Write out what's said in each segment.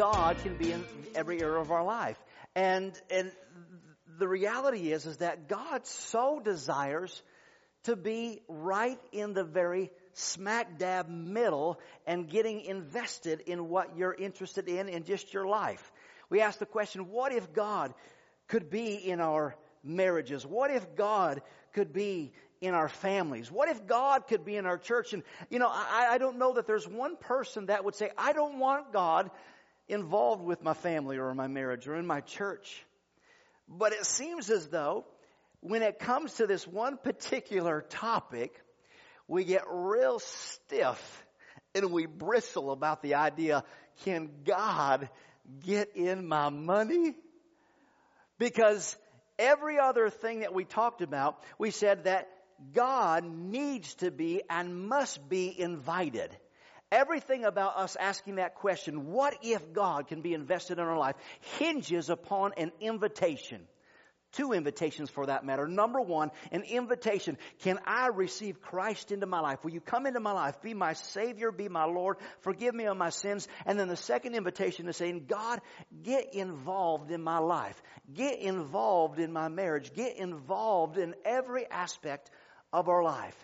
God can be in every area of our life? And, and the reality is, is that God so desires to be right in the very smack dab middle and getting invested in what you're interested in in just your life. We ask the question, what if God could be in our marriages? What if God could be in our families? What if God could be in our church? And, you know, I, I don't know that there's one person that would say, I don't want God involved with my family or my marriage or in my church. But it seems as though when it comes to this one particular topic, we get real stiff and we bristle about the idea, can God get in my money? Because every other thing that we talked about, we said that God needs to be and must be invited. Everything about us asking that question, what if God can be invested in our life, hinges upon an invitation. Two invitations for that matter. Number one, an invitation. Can I receive Christ into my life? Will you come into my life? Be my Savior, be my Lord, forgive me of my sins. And then the second invitation is saying, God, get involved in my life. Get involved in my marriage. Get involved in every aspect of our life.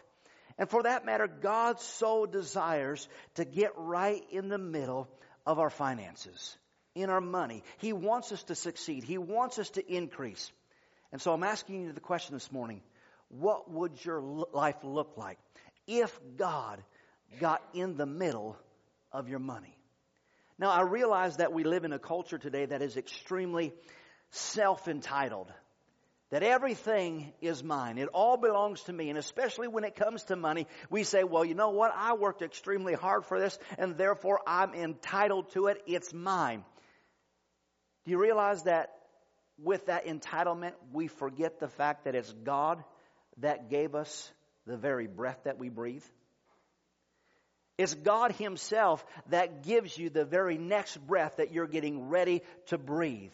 And for that matter, God so desires to get right in the middle of our finances, in our money. He wants us to succeed. He wants us to increase. And so I'm asking you the question this morning, what would your life look like if God got in the middle of your money? Now I realize that we live in a culture today that is extremely self-entitled that everything is mine. It all belongs to me. And especially when it comes to money, we say, well, you know what? I worked extremely hard for this and therefore I'm entitled to it. It's mine. Do you realize that with that entitlement, we forget the fact that it's God that gave us the very breath that we breathe? It's God Himself that gives you the very next breath that you're getting ready to breathe.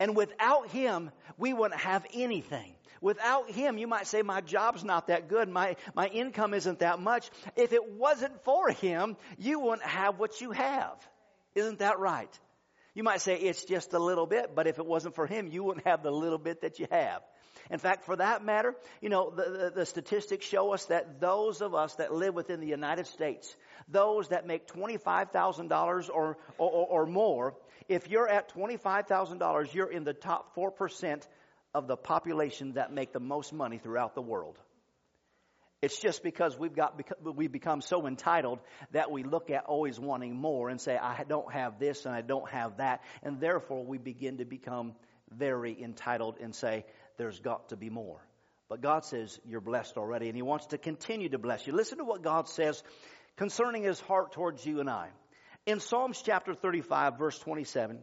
And without Him, we wouldn't have anything. Without Him, you might say, my job's not that good. My, my income isn't that much. If it wasn't for Him, you wouldn't have what you have. Isn't that right? You might say it's just a little bit, but if it wasn't for Him, you wouldn't have the little bit that you have. In fact, for that matter, you know, the, the, the, statistics show us that those of us that live within the United States, those that make $25,000 or, or, or more, if you're at $25,000, you're in the top 4% of the population that make the most money throughout the world. It's just because we've got, we've become so entitled that we look at always wanting more and say, I don't have this and I don't have that. And therefore we begin to become very entitled and say, there's got to be more. But God says you're blessed already and He wants to continue to bless you. Listen to what God says concerning His heart towards you and I. In Psalms chapter 35 verse 27,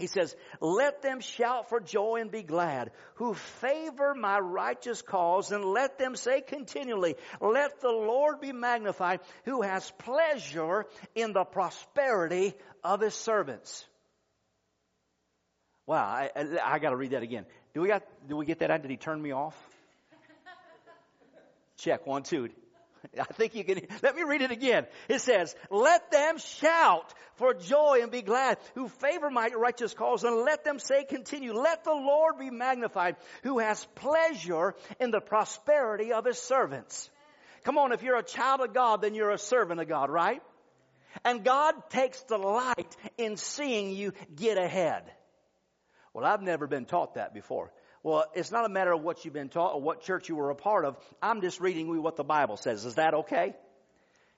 he says, let them shout for joy and be glad who favor my righteous cause and let them say continually, let the Lord be magnified who has pleasure in the prosperity of his servants. Wow, I, I, I gotta read that again. Do we got, do we get that out? Did he turn me off? Check, one, two. I think you can, let me read it again. It says, let them shout for joy and be glad who favor my righteous cause and let them say continue, let the Lord be magnified who has pleasure in the prosperity of his servants. Come on, if you're a child of God, then you're a servant of God, right? And God takes delight in seeing you get ahead. Well, I've never been taught that before. Well, it's not a matter of what you've been taught or what church you were a part of. I'm just reading you what the Bible says. Is that okay?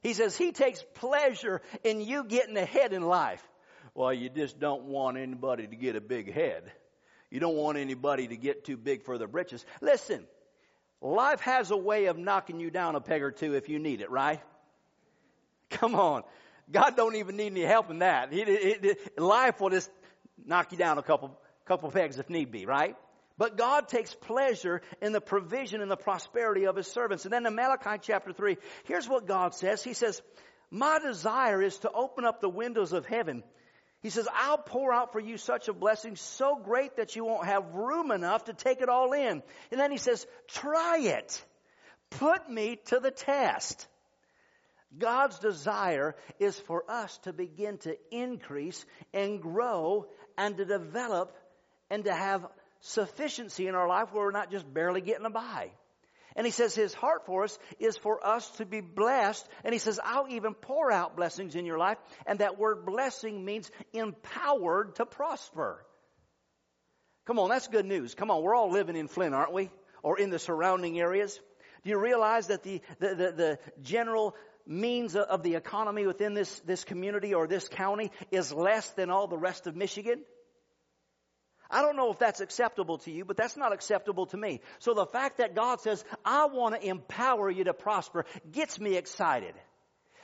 He says he takes pleasure in you getting ahead in life. Well, you just don't want anybody to get a big head. You don't want anybody to get too big for their britches. Listen, life has a way of knocking you down a peg or two if you need it, right? Come on. God don't even need any help in that. He, he, he, life will just knock you down a couple, couple pegs if need be, right? But God takes pleasure in the provision and the prosperity of His servants. And then in Malachi chapter 3, here's what God says. He says, My desire is to open up the windows of heaven. He says, I'll pour out for you such a blessing so great that you won't have room enough to take it all in. And then He says, Try it. Put me to the test. God's desire is for us to begin to increase and grow and to develop and to have sufficiency in our life where we're not just barely getting by. And he says his heart for us is for us to be blessed. And he says, I'll even pour out blessings in your life. And that word blessing means empowered to prosper. Come on, that's good news. Come on, we're all living in Flint, aren't we? Or in the surrounding areas. Do you realize that the, the, the, the general means of the economy within this, this community or this county is less than all the rest of Michigan? I don't know if that's acceptable to you, but that's not acceptable to me. So the fact that God says, I want to empower you to prosper gets me excited.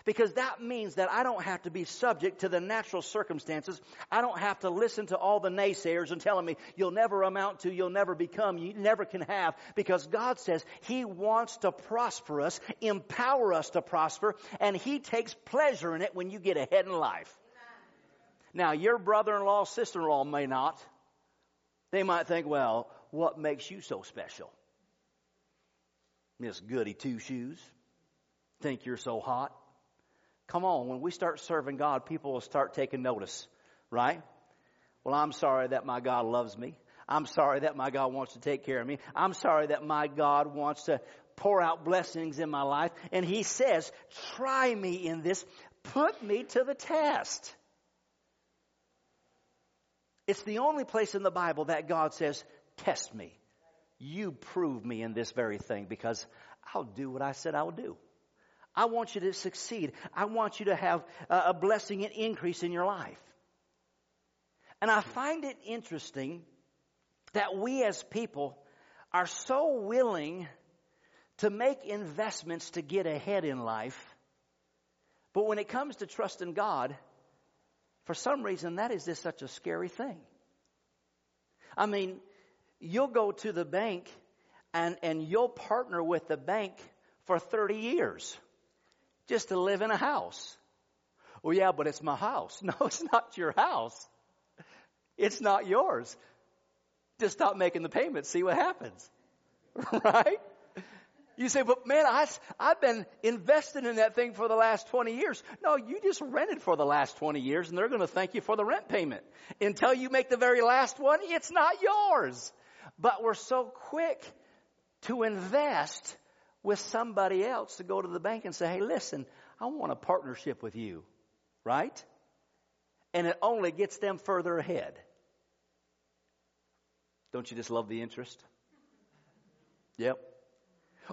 Because that means that I don't have to be subject to the natural circumstances. I don't have to listen to all the naysayers and telling me you'll never amount to, you'll never become, you never can have. Because God says He wants to prosper us, empower us to prosper, and He takes pleasure in it when you get ahead in life. Now, your brother-in-law, sister-in-law may not. They might think, well, what makes you so special? Miss Goody Two Shoes. Think you're so hot? Come on, when we start serving God, people will start taking notice, right? Well, I'm sorry that my God loves me. I'm sorry that my God wants to take care of me. I'm sorry that my God wants to pour out blessings in my life. And He says, try me in this. Put me to the test. It's the only place in the Bible that God says, test me. You prove me in this very thing because I'll do what I said I'll do. I want you to succeed. I want you to have a blessing and increase in your life. And I find it interesting that we as people are so willing to make investments to get ahead in life. But when it comes to trusting God, for some reason that is just such a scary thing. I mean, you'll go to the bank and, and you'll partner with the bank for 30 years just to live in a house. Well, yeah, but it's my house. No, it's not your house. It's not yours. Just stop making the payments, see what happens. right? You say, but man, I, I've been investing in that thing for the last 20 years. No, you just rented for the last 20 years and they're going to thank you for the rent payment. Until you make the very last one, it's not yours. But we're so quick to invest with somebody else to go to the bank and say, hey, listen, I want a partnership with you, right? And it only gets them further ahead. Don't you just love the interest? Yep.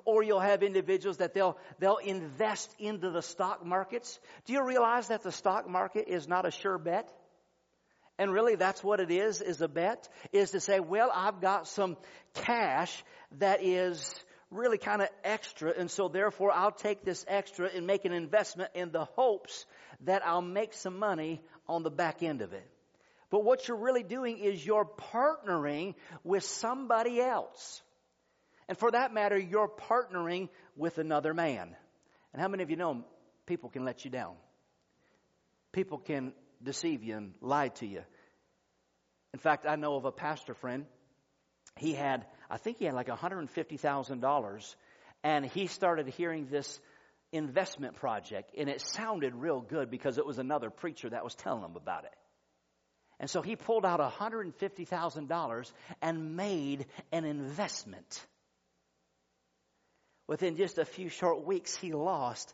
Or you'll have individuals that they'll, they'll invest into the stock markets. Do you realize that the stock market is not a sure bet? And really that's what it is, is a bet, is to say, well, I've got some cash that is really kind of extra, and so therefore I'll take this extra and make an investment in the hopes that I'll make some money on the back end of it. But what you're really doing is you're partnering with somebody else. And for that matter, you're partnering with another man. And how many of you know people can let you down? People can deceive you and lie to you. In fact, I know of a pastor friend. He had I think he had like $150,000 and he started hearing this investment project and it sounded real good because it was another preacher that was telling him about it. And so he pulled out $150,000 and made an investment. Within just a few short weeks, he lost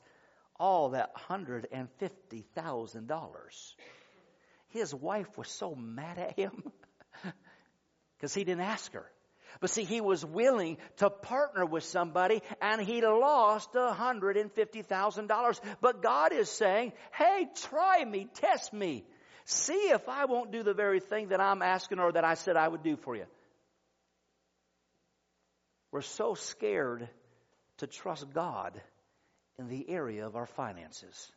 all that $150,000. His wife was so mad at him because he didn't ask her. But see, he was willing to partner with somebody and he lost $150,000. But God is saying, hey, try me, test me. See if I won't do the very thing that I'm asking or that I said I would do for you. We're so scared to trust God in the area of our finances.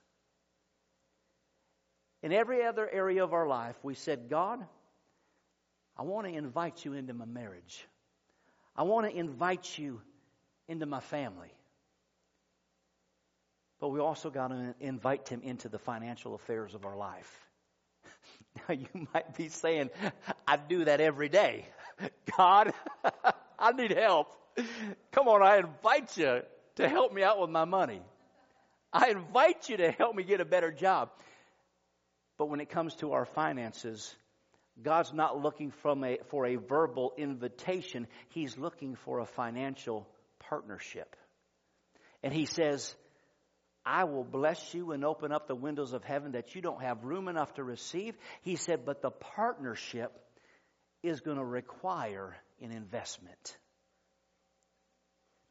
In every other area of our life, we said, God, I want to invite you into my marriage. I want to invite you into my family. But we also got to invite him into the financial affairs of our life. Now you might be saying, I do that every day. God, I need help. Come on, I invite you to help me out with my money. I invite you to help me get a better job. But when it comes to our finances, God's not looking from a, for a verbal invitation. He's looking for a financial partnership. And He says, I will bless you and open up the windows of heaven that you don't have room enough to receive. He said, but the partnership is going to require an investment.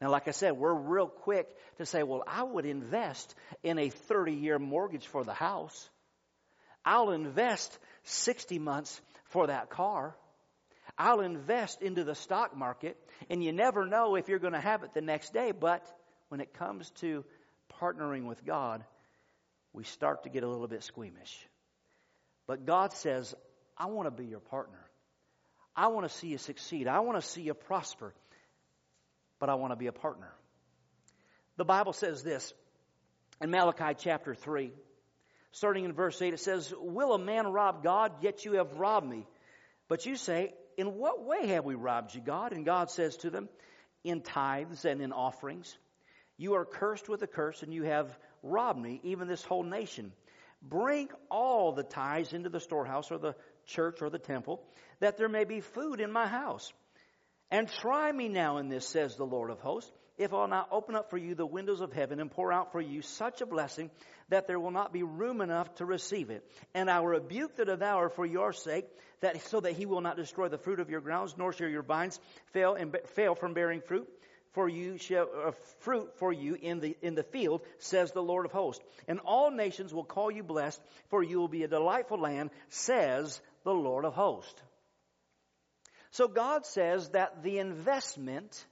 Now, like I said, we're real quick to say, well, I would invest in a 30 year mortgage for the house. I'll invest 60 months for that car. I'll invest into the stock market, and you never know if you're going to have it the next day. But when it comes to partnering with God, we start to get a little bit squeamish. But God says, I want to be your partner. I want to see you succeed. I want to see you prosper. But I want to be a partner. The Bible says this in Malachi chapter 3, starting in verse 8, it says, Will a man rob God? Yet you have robbed me. But you say, In what way have we robbed you, God? And God says to them, In tithes and in offerings. You are cursed with a curse, and you have robbed me, even this whole nation. Bring all the tithes into the storehouse or the church or the temple, that there may be food in my house. And try me now in this, says the Lord of hosts, if I'll not open up for you the windows of heaven and pour out for you such a blessing that there will not be room enough to receive it. And I will rebuke the devourer for your sake, that so that he will not destroy the fruit of your grounds, nor shall your vines fail and fail from bearing fruit for you shall uh, fruit for you in the in the field says the lord of hosts and all nations will call you blessed for you will be a delightful land says the lord of hosts so god says that the investment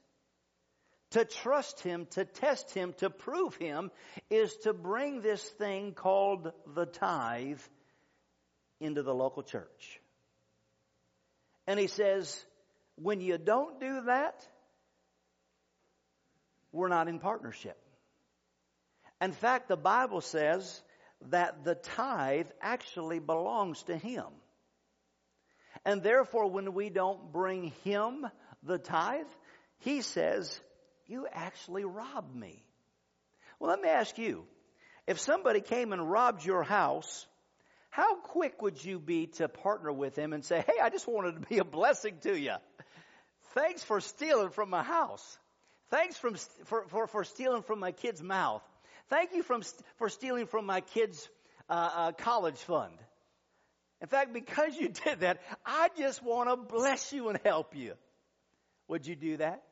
to trust him to test him to prove him is to bring this thing called the tithe into the local church and he says when you don't do that we're not in partnership. In fact, the Bible says that the tithe actually belongs to Him. And therefore, when we don't bring Him the tithe, He says, You actually robbed me. Well, let me ask you if somebody came and robbed your house, how quick would you be to partner with him and say, Hey, I just wanted to be a blessing to you? Thanks for stealing from my house. Thanks from, for, for, for stealing from my kid's mouth. Thank you from, for stealing from my kid's uh, uh, college fund. In fact, because you did that, I just want to bless you and help you. Would you do that?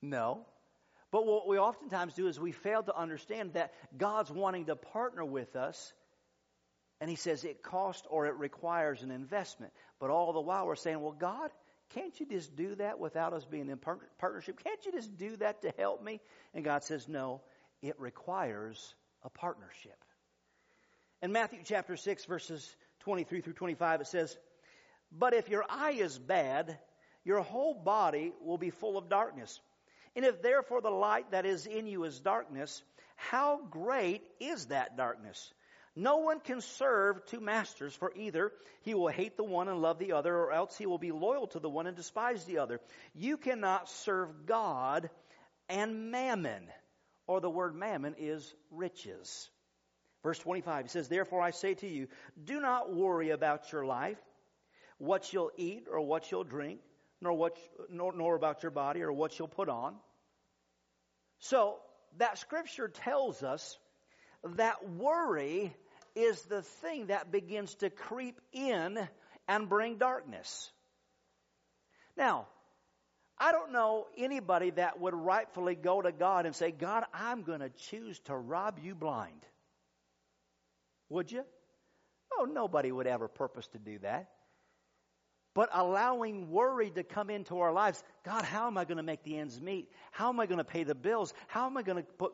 No. But what we oftentimes do is we fail to understand that God's wanting to partner with us, and He says it costs or it requires an investment. But all the while we're saying, well, God, can't you just do that without us being in partnership? Can't you just do that to help me? And God says, No, it requires a partnership. In Matthew chapter 6, verses 23 through 25, it says, But if your eye is bad, your whole body will be full of darkness. And if therefore the light that is in you is darkness, how great is that darkness? No one can serve two masters, for either he will hate the one and love the other, or else he will be loyal to the one and despise the other. You cannot serve God and mammon, or the word mammon is riches. Verse 25, he says, Therefore I say to you, do not worry about your life, what you'll eat or what you'll drink, nor, what, nor, nor about your body or what you'll put on. So, that scripture tells us that worry is the thing that begins to creep in and bring darkness. Now, I don't know anybody that would rightfully go to God and say, God, I'm going to choose to rob you blind. Would you? Oh, nobody would ever purpose to do that. But allowing worry to come into our lives, God, how am I going to make the ends meet? How am I going to pay the bills? How am I going to put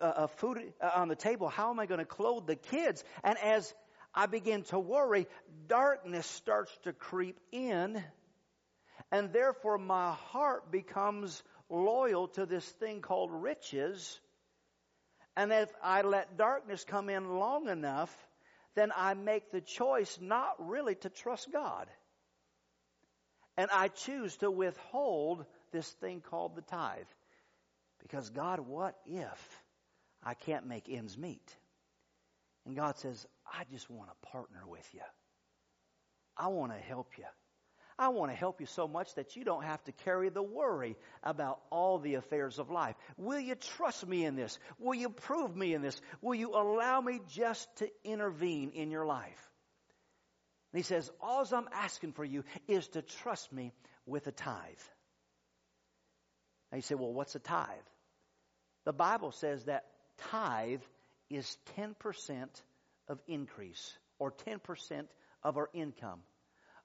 uh, food uh, on the table. How am I going to clothe the kids? And as I begin to worry, darkness starts to creep in, and therefore my heart becomes loyal to this thing called riches. And if I let darkness come in long enough, then I make the choice not really to trust God. And I choose to withhold this thing called the tithe. Because God, what if I can't make ends meet? And God says, I just want to partner with you. I want to help you. I want to help you so much that you don't have to carry the worry about all the affairs of life. Will you trust me in this? Will you prove me in this? Will you allow me just to intervene in your life? And he says, All I'm asking for you is to trust me with a tithe. Now you say, Well, what's a tithe? The Bible says that tithe is 10% of increase or 10% of our income.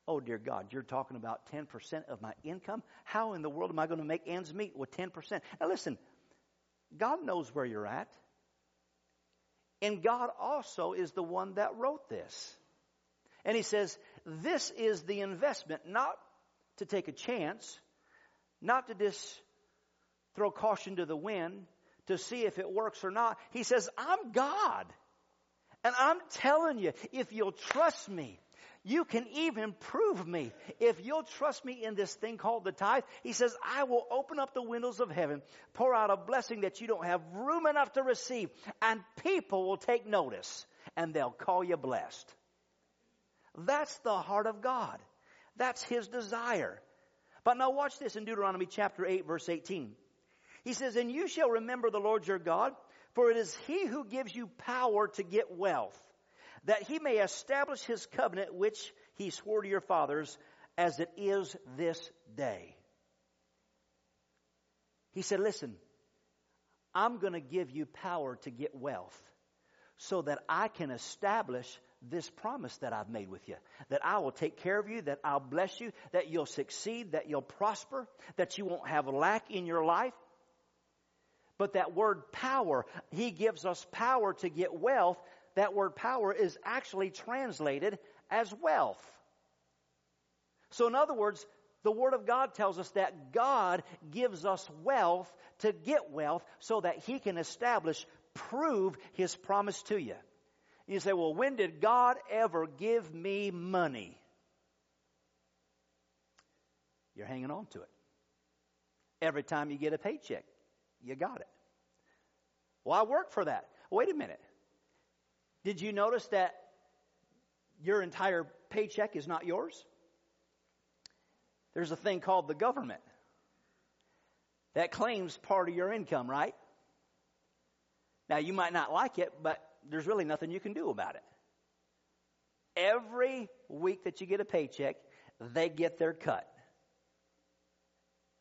Oh, dear God, you're talking about 10% of my income? How in the world am I going to make ends meet with 10%? Now, listen, God knows where you're at. And God also is the one that wrote this. And He says, This is the investment, not to take a chance, not to just throw caution to the wind to see if it works or not. He says, I'm God. And I'm telling you, if you'll trust me, you can even prove me. If you'll trust me in this thing called the tithe, he says, I will open up the windows of heaven, pour out a blessing that you don't have room enough to receive, and people will take notice and they'll call you blessed. That's the heart of God. That's his desire. But now watch this in Deuteronomy chapter 8 verse 18. He says, And you shall remember the Lord your God, for it is he who gives you power to get wealth, that he may establish his covenant which he swore to your fathers, as it is this day. He said, Listen, I'm going to give you power to get wealth so that I can establish this promise that I've made with you. That I will take care of you, that I'll bless you, that you'll succeed, that you'll prosper, that you won't have lack in your life. But that word power, He gives us power to get wealth. That word power is actually translated as wealth. So, in other words, the Word of God tells us that God gives us wealth to get wealth so that He can establish, prove His promise to you. You say, well, when did God ever give me money? You're hanging on to it. Every time you get a paycheck, you got it. Well, I work for that. Wait a minute. Did you notice that your entire paycheck is not yours? There's a thing called the government that claims part of your income, right? Now, you might not like it, but there's really nothing you can do about it. Every week that you get a paycheck, they get their cut.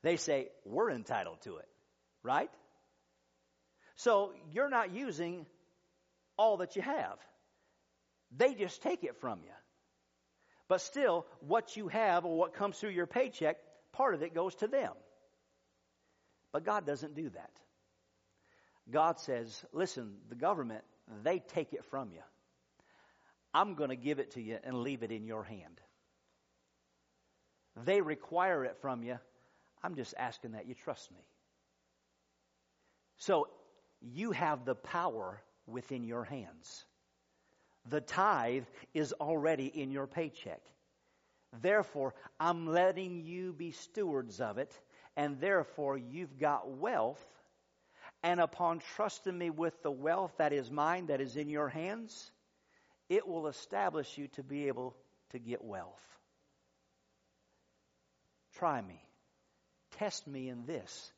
They say, we're entitled to it, right? So you're not using all that you have. They just take it from you. But still, what you have or what comes through your paycheck, part of it goes to them. But God doesn't do that. God says, listen, the government they take it from you. I'm going to give it to you and leave it in your hand. They require it from you. I'm just asking that you trust me. So you have the power within your hands. The tithe is already in your paycheck. Therefore, I'm letting you be stewards of it, and therefore you've got wealth and upon trusting me with the wealth that is mine, that is in your hands, it will establish you to be able to get wealth. Try me. Test me in this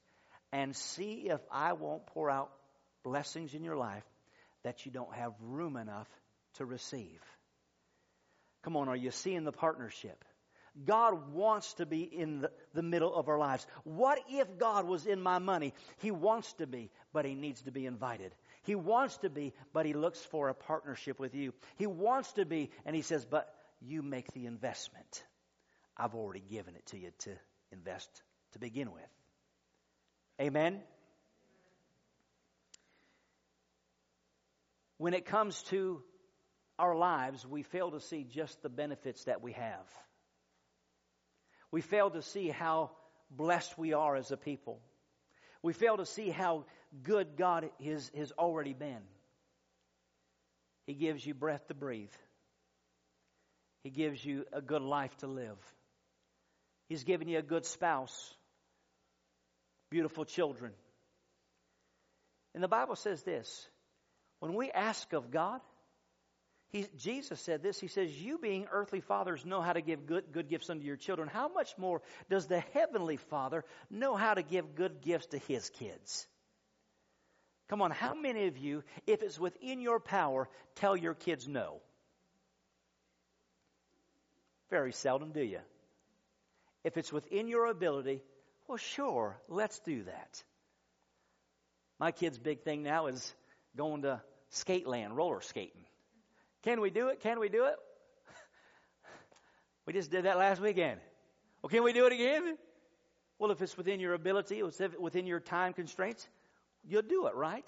and see if I won't pour out blessings in your life that you don't have room enough to receive. Come on, are you seeing the partnership? God wants to be in the, the, middle of our lives. What if God was in my money? He wants to be, but he needs to be invited. He wants to be, but he looks for a partnership with you. He wants to be, and he says, but you make the investment. I've already given it to you to invest to begin with. Amen? When it comes to our lives, we fail to see just the benefits that we have. We fail to see how blessed we are as a people. We fail to see how good God has, has already been. He gives you breath to breathe. He gives you a good life to live. He's given you a good spouse, beautiful children. And the Bible says this when we ask of God, he, Jesus said this. He says, You being earthly fathers know how to give good, good gifts unto your children. How much more does the heavenly Father know how to give good gifts to his kids? Come on, how many of you, if it's within your power, tell your kids no? Very seldom, do you? If it's within your ability, well, sure, let's do that. My kid's big thing now is going to skate land, roller skating. Can we do it? Can we do it? we just did that last weekend. Well, can we do it again? Well, if it's within your ability, within your time constraints, you'll do it, right?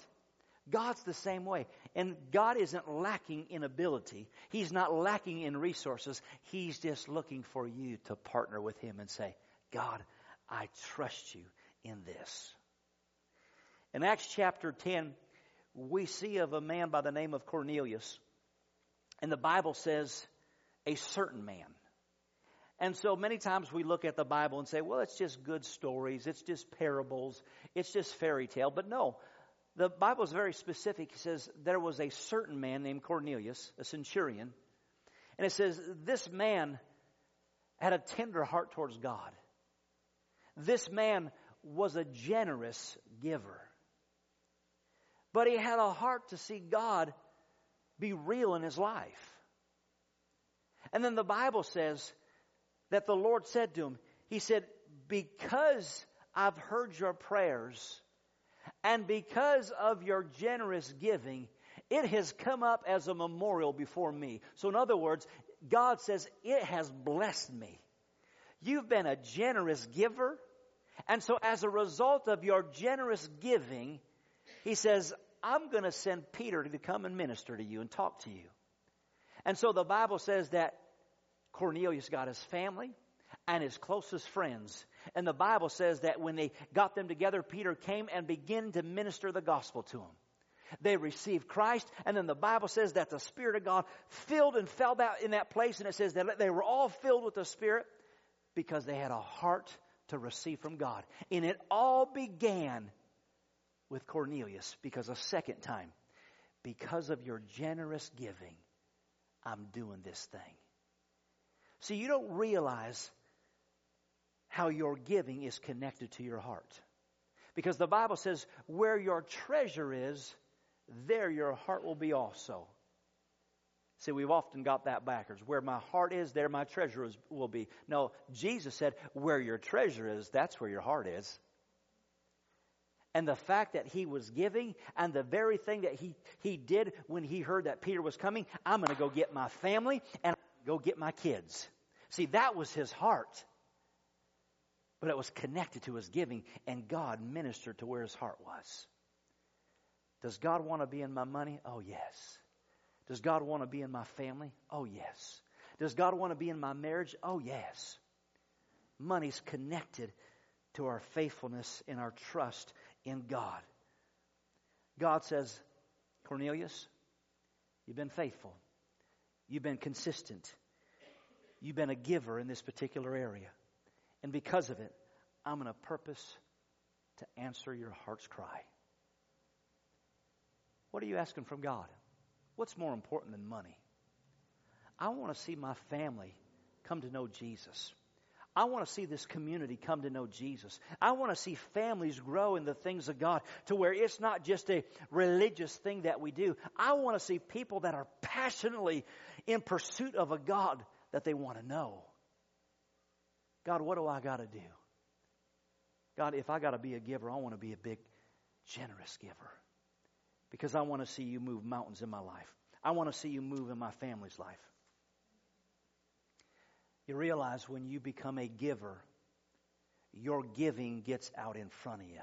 God's the same way. And God isn't lacking in ability. He's not lacking in resources. He's just looking for you to partner with Him and say, God, I trust you in this. In Acts chapter 10, we see of a man by the name of Cornelius. And the Bible says, a certain man. And so many times we look at the Bible and say, well, it's just good stories, it's just parables, it's just fairy tale. But no, the Bible is very specific. It says there was a certain man named Cornelius, a centurion. And it says this man had a tender heart towards God. This man was a generous giver. But he had a heart to see God be real in his life. And then the Bible says that the Lord said to him, He said, Because I've heard your prayers and because of your generous giving, it has come up as a memorial before me. So, in other words, God says, It has blessed me. You've been a generous giver. And so, as a result of your generous giving, He says, I'm going to send Peter to come and minister to you and talk to you. And so the Bible says that Cornelius got his family and his closest friends. And the Bible says that when they got them together, Peter came and began to minister the gospel to them. They received Christ, and then the Bible says that the Spirit of God filled and fell out in that place, and it says that they were all filled with the Spirit because they had a heart to receive from God. And it all began with Cornelius because a second time, because of your generous giving, I'm doing this thing. See, you don't realize how your giving is connected to your heart. Because the Bible says, where your treasure is, there your heart will be also. See, we've often got that backwards. Where my heart is, there my treasure is, will be. No, Jesus said, where your treasure is, that's where your heart is and the fact that he was giving and the very thing that he, he did when he heard that Peter was coming, I'm going to go get my family and go get my kids. See, that was his heart. But it was connected to his giving, and God ministered to where his heart was. Does God want to be in my money? Oh, yes. Does God want to be in my family? Oh, yes. Does God want to be in my marriage? Oh, yes. Money's connected to our faithfulness and our trust in God. God says, Cornelius, you've been faithful. You've been consistent. You've been a giver in this particular area. And because of it, I'm going to purpose to answer your heart's cry. What are you asking from God? What's more important than money? I want to see my family come to know Jesus. I want to see this community come to know Jesus. I want to see families grow in the things of God to where it's not just a religious thing that we do. I want to see people that are passionately in pursuit of a God that they want to know. God, what do I got to do? God, if I got to be a giver, I want to be a big, generous giver. Because I want to see you move mountains in my life. I want to see you move in my family's life. You realize when you become a giver, your giving gets out in front of you.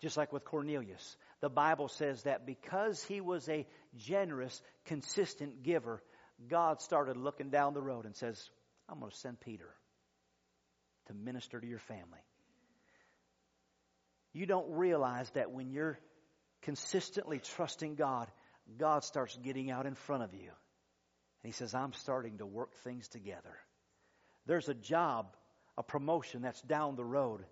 Just like with Cornelius, the Bible says that because he was a generous, consistent giver, God started looking down the road and says, I'm going to send Peter to minister to your family. You don't realize that when you're consistently trusting God, God starts getting out in front of you. And He says, I'm starting to work things together. There's a job, a promotion that's down the road.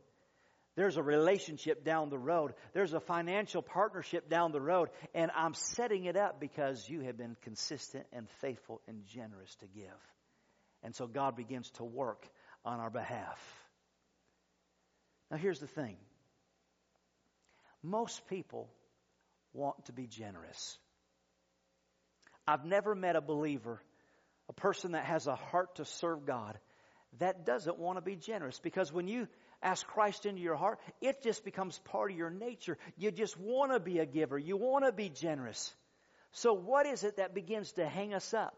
There's a relationship down the road. There's a financial partnership down the road. And I'm setting it up because you have been consistent and faithful and generous to give. And so God begins to work on our behalf. Now, here's the thing most people want to be generous. I've never met a believer, a person that has a heart to serve God, that doesn't want to be generous. Because when you ask Christ into your heart, it just becomes part of your nature. You just want to be a giver, you want to be generous. So, what is it that begins to hang us up?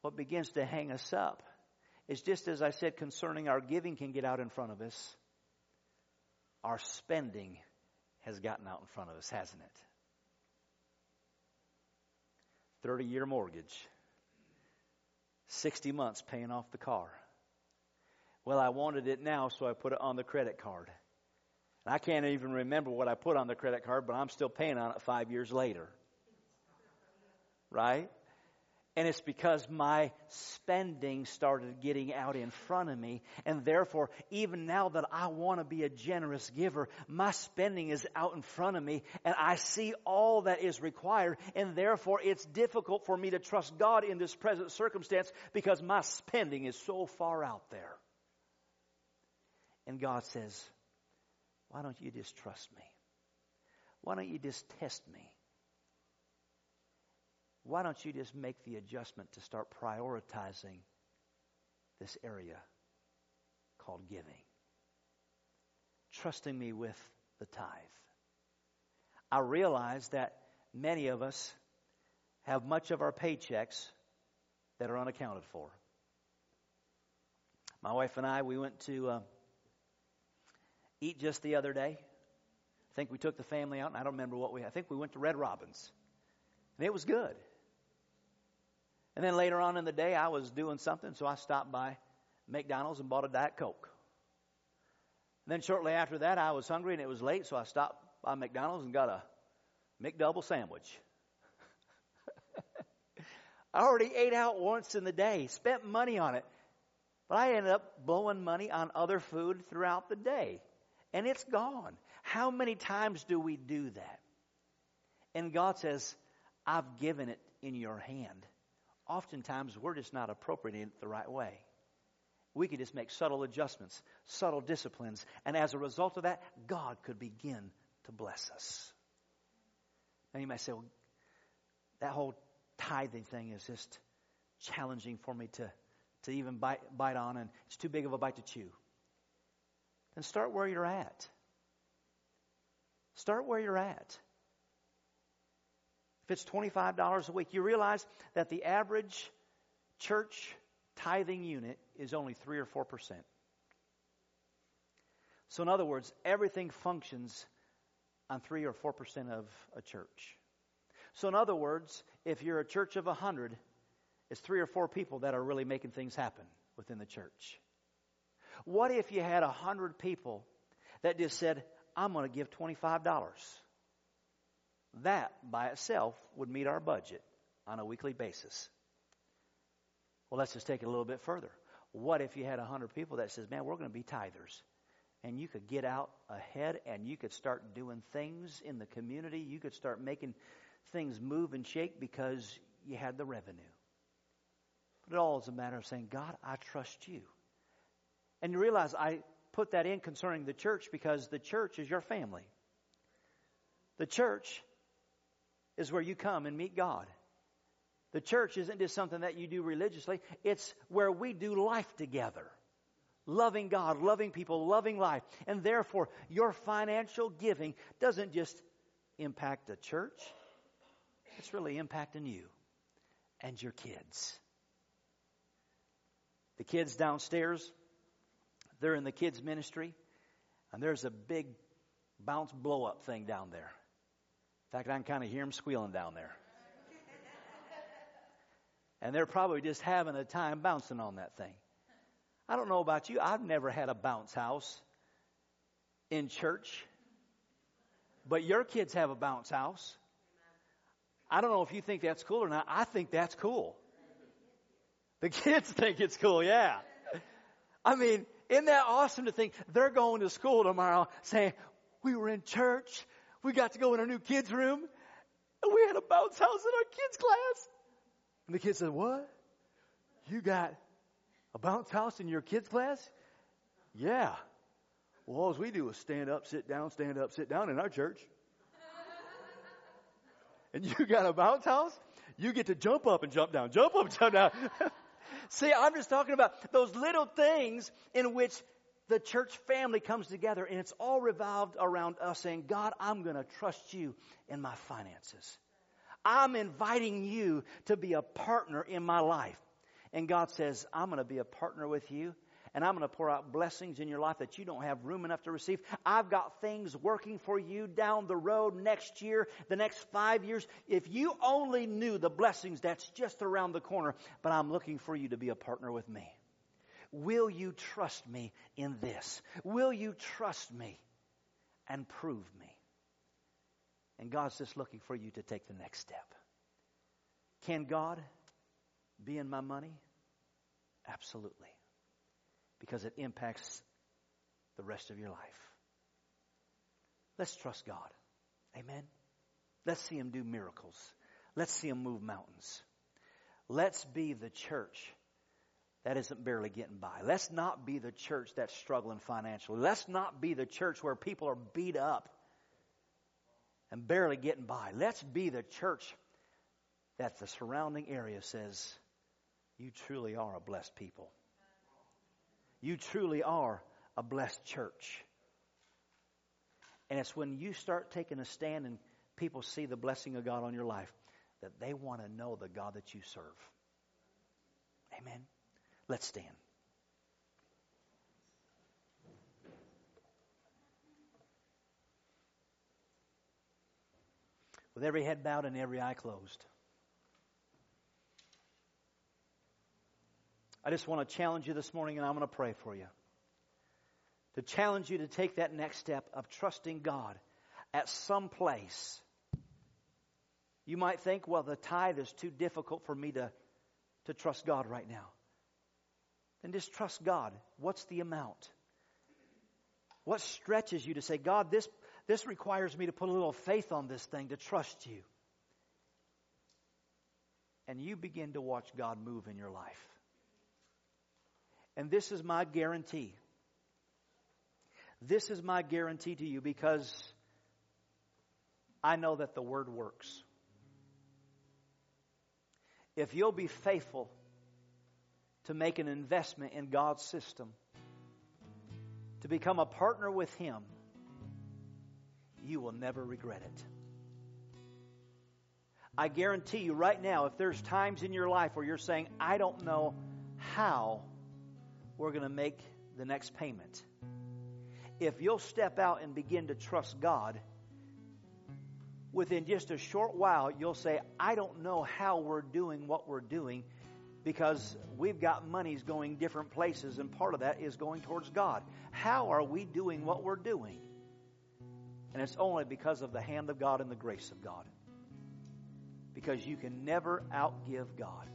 What begins to hang us up is just as I said concerning our giving can get out in front of us, our spending has gotten out in front of us, hasn't it? 30 year mortgage, 60 months paying off the car. Well, I wanted it now, so I put it on the credit card. And I can't even remember what I put on the credit card, but I'm still paying on it five years later. Right? And it's because my spending started getting out in front of me. And therefore, even now that I want to be a generous giver, my spending is out in front of me and I see all that is required. And therefore, it's difficult for me to trust God in this present circumstance because my spending is so far out there. And God says, Why don't you just trust me? Why don't you just test me? Why don't you just make the adjustment to start prioritizing this area called giving? Trusting me with the tithe. I realize that many of us have much of our paychecks that are unaccounted for. My wife and I, we went to uh, eat just the other day. I think we took the family out, and I don't remember what we. I think we went to Red Robin's, and it was good. And then later on in the day, I was doing something, so I stopped by McDonald's and bought a Diet Coke. And then shortly after that, I was hungry and it was late, so I stopped by McDonald's and got a McDouble sandwich. I already ate out once in the day, spent money on it, but I ended up blowing money on other food throughout the day, and it's gone. How many times do we do that? And God says, I've given it in your hand oftentimes we're just not appropriating it the right way. We could just make subtle adjustments, subtle disciplines, and as a result of that, God could begin to bless us. And you might say, well, that whole tithing thing is just challenging for me to, to even bite, bite on, and it's too big of a bite to chew. Then start where you're at. Start where you're at. If it's $25 a week, you realize that the average church tithing unit is only 3 or 4%. So, in other words, everything functions on 3 or 4% of a church. So, in other words, if you're a church of 100, it's 3 or 4 people that are really making things happen within the church. What if you had 100 people that just said, I'm going to give $25? That by itself would meet our budget on a weekly basis. Well, let's just take it a little bit further. What if you had 100 people that says, man, we're going to be tithers? And you could get out ahead and you could start doing things in the community. You could start making things move and shake because you had the revenue. But it all is a matter of saying, God, I trust you. And you realize I put that in concerning the church because the church is your family. The church is where you come and meet God. The church isn't just something that you do religiously, it's where we do life together. Loving God, loving people, loving life. And therefore, your financial giving doesn't just impact the church, it's really impacting you and your kids. The kids downstairs, they're in the kids' ministry. And there's a big bounce blow up thing down there. In fact, I can kind of hear them squealing down there. And they're probably just having a time bouncing on that thing. I don't know about you. I've never had a bounce house in church. But your kids have a bounce house. I don't know if you think that's cool or not. I think that's cool. The kids think it's cool, yeah. I mean, isn't that awesome to think they're going to school tomorrow saying, we were in church, we got to go in our new kids' room, and we had a bounce house in our kids' class. And the kid said, what? You got a bounce house in your kids' class? Yeah. Well, all we do is stand up, sit down, stand up, sit down in our church. and you got a bounce house? You get to jump up and jump down, jump up, jump down. See, I'm just talking about those little things in which the church family comes together and it's all revolved around us saying, God, I'm going to trust you in my finances. I'm inviting you to be a partner in my life. And God says, I'm going to be a partner with you and I'm going to pour out blessings in your life that you don't have room enough to receive. I've got things working for you down the road next year, the next five years. If you only knew the blessings that's just around the corner, but I'm looking for you to be a partner with me. Will you trust me in this? Will you trust me and prove me? And God's just looking for you to take the next step. Can God be in my money? Absolutely because it impacts the rest of your life. Let's trust God. Amen. Let's see Him do miracles. Let's see Him move mountains. Let's be the church that isn't barely getting by. Let's not be the church that's struggling financially. Let's not be the church where people are beat up and barely getting by. Let's be the church that the surrounding area says, You truly are a blessed people. You truly are a blessed church. And it's when you start taking a stand and people see the blessing of God on your life that they want to know the God that you serve. Amen. Let's stand. With every head bowed and every eye closed. I just want to challenge you this morning, and I'm going to pray for you. To challenge you to take that next step of trusting God at some place. You might think, well, the tithe is too difficult for me to, to trust God right now. Then just trust God. What's the amount? What stretches you to say, God, this, this requires me to put a little faith on this thing to trust you? And you begin to watch God move in your life. And this is my guarantee. This is my guarantee to you because I know that the word works. If you'll be faithful to make an investment in God's system, to become a partner with Him, you will never regret it. I guarantee you right now, if there's times in your life where you're saying, I don't know how we're going to make the next payment. If you'll step out and begin to trust God, within just a short while, you'll say, I don't know how we're doing what we're doing because we've got monies going different places, and part of that is going towards God. How are we doing what we're doing? And it's only because of the hand of God and the grace of God. Because you can never outgive God.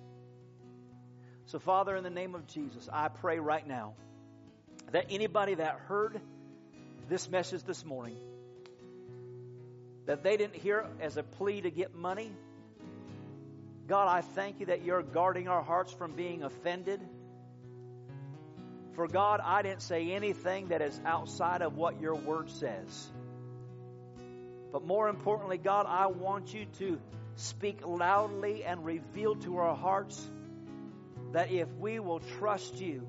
So, Father, in the name of Jesus, I pray right now that anybody that heard this message this morning, that they didn't hear it as a plea to get money. God, I thank you that you're guarding our hearts from being offended. For God, I didn't say anything that is outside of what your word says. But more importantly, God, I want you to speak loudly and reveal to our hearts that if we will trust you,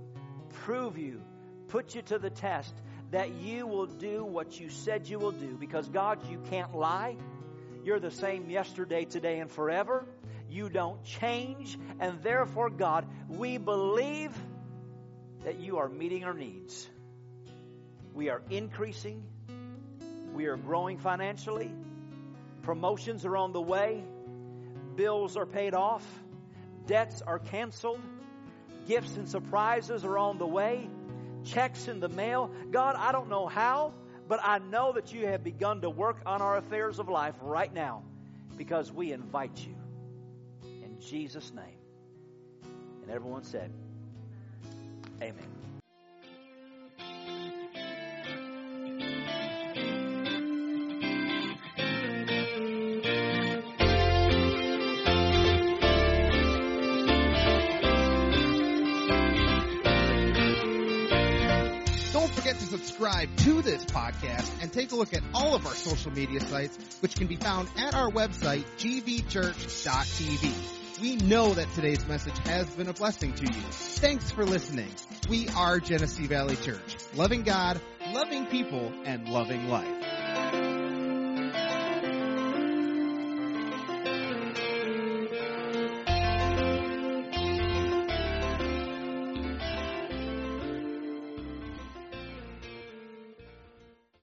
prove you, put you to the test, that you will do what you said you will do. Because God, you can't lie. You're the same yesterday, today, and forever. You don't change. And therefore, God, we believe that you are meeting our needs. We are increasing. We are growing financially. Promotions are on the way. Bills are paid off. Debts are canceled. Gifts and surprises are on the way. Checks in the mail. God, I don't know how, but I know that you have begun to work on our affairs of life right now because we invite you. Jesus' name. And everyone said, Amen. Don't forget to subscribe to this podcast and take a look at all of our social media sites, which can be found at our website, gvchurch.tv. We know that today's message has been a blessing to you. Thanks for listening. We are Genesee Valley Church, loving God, loving people, and loving life.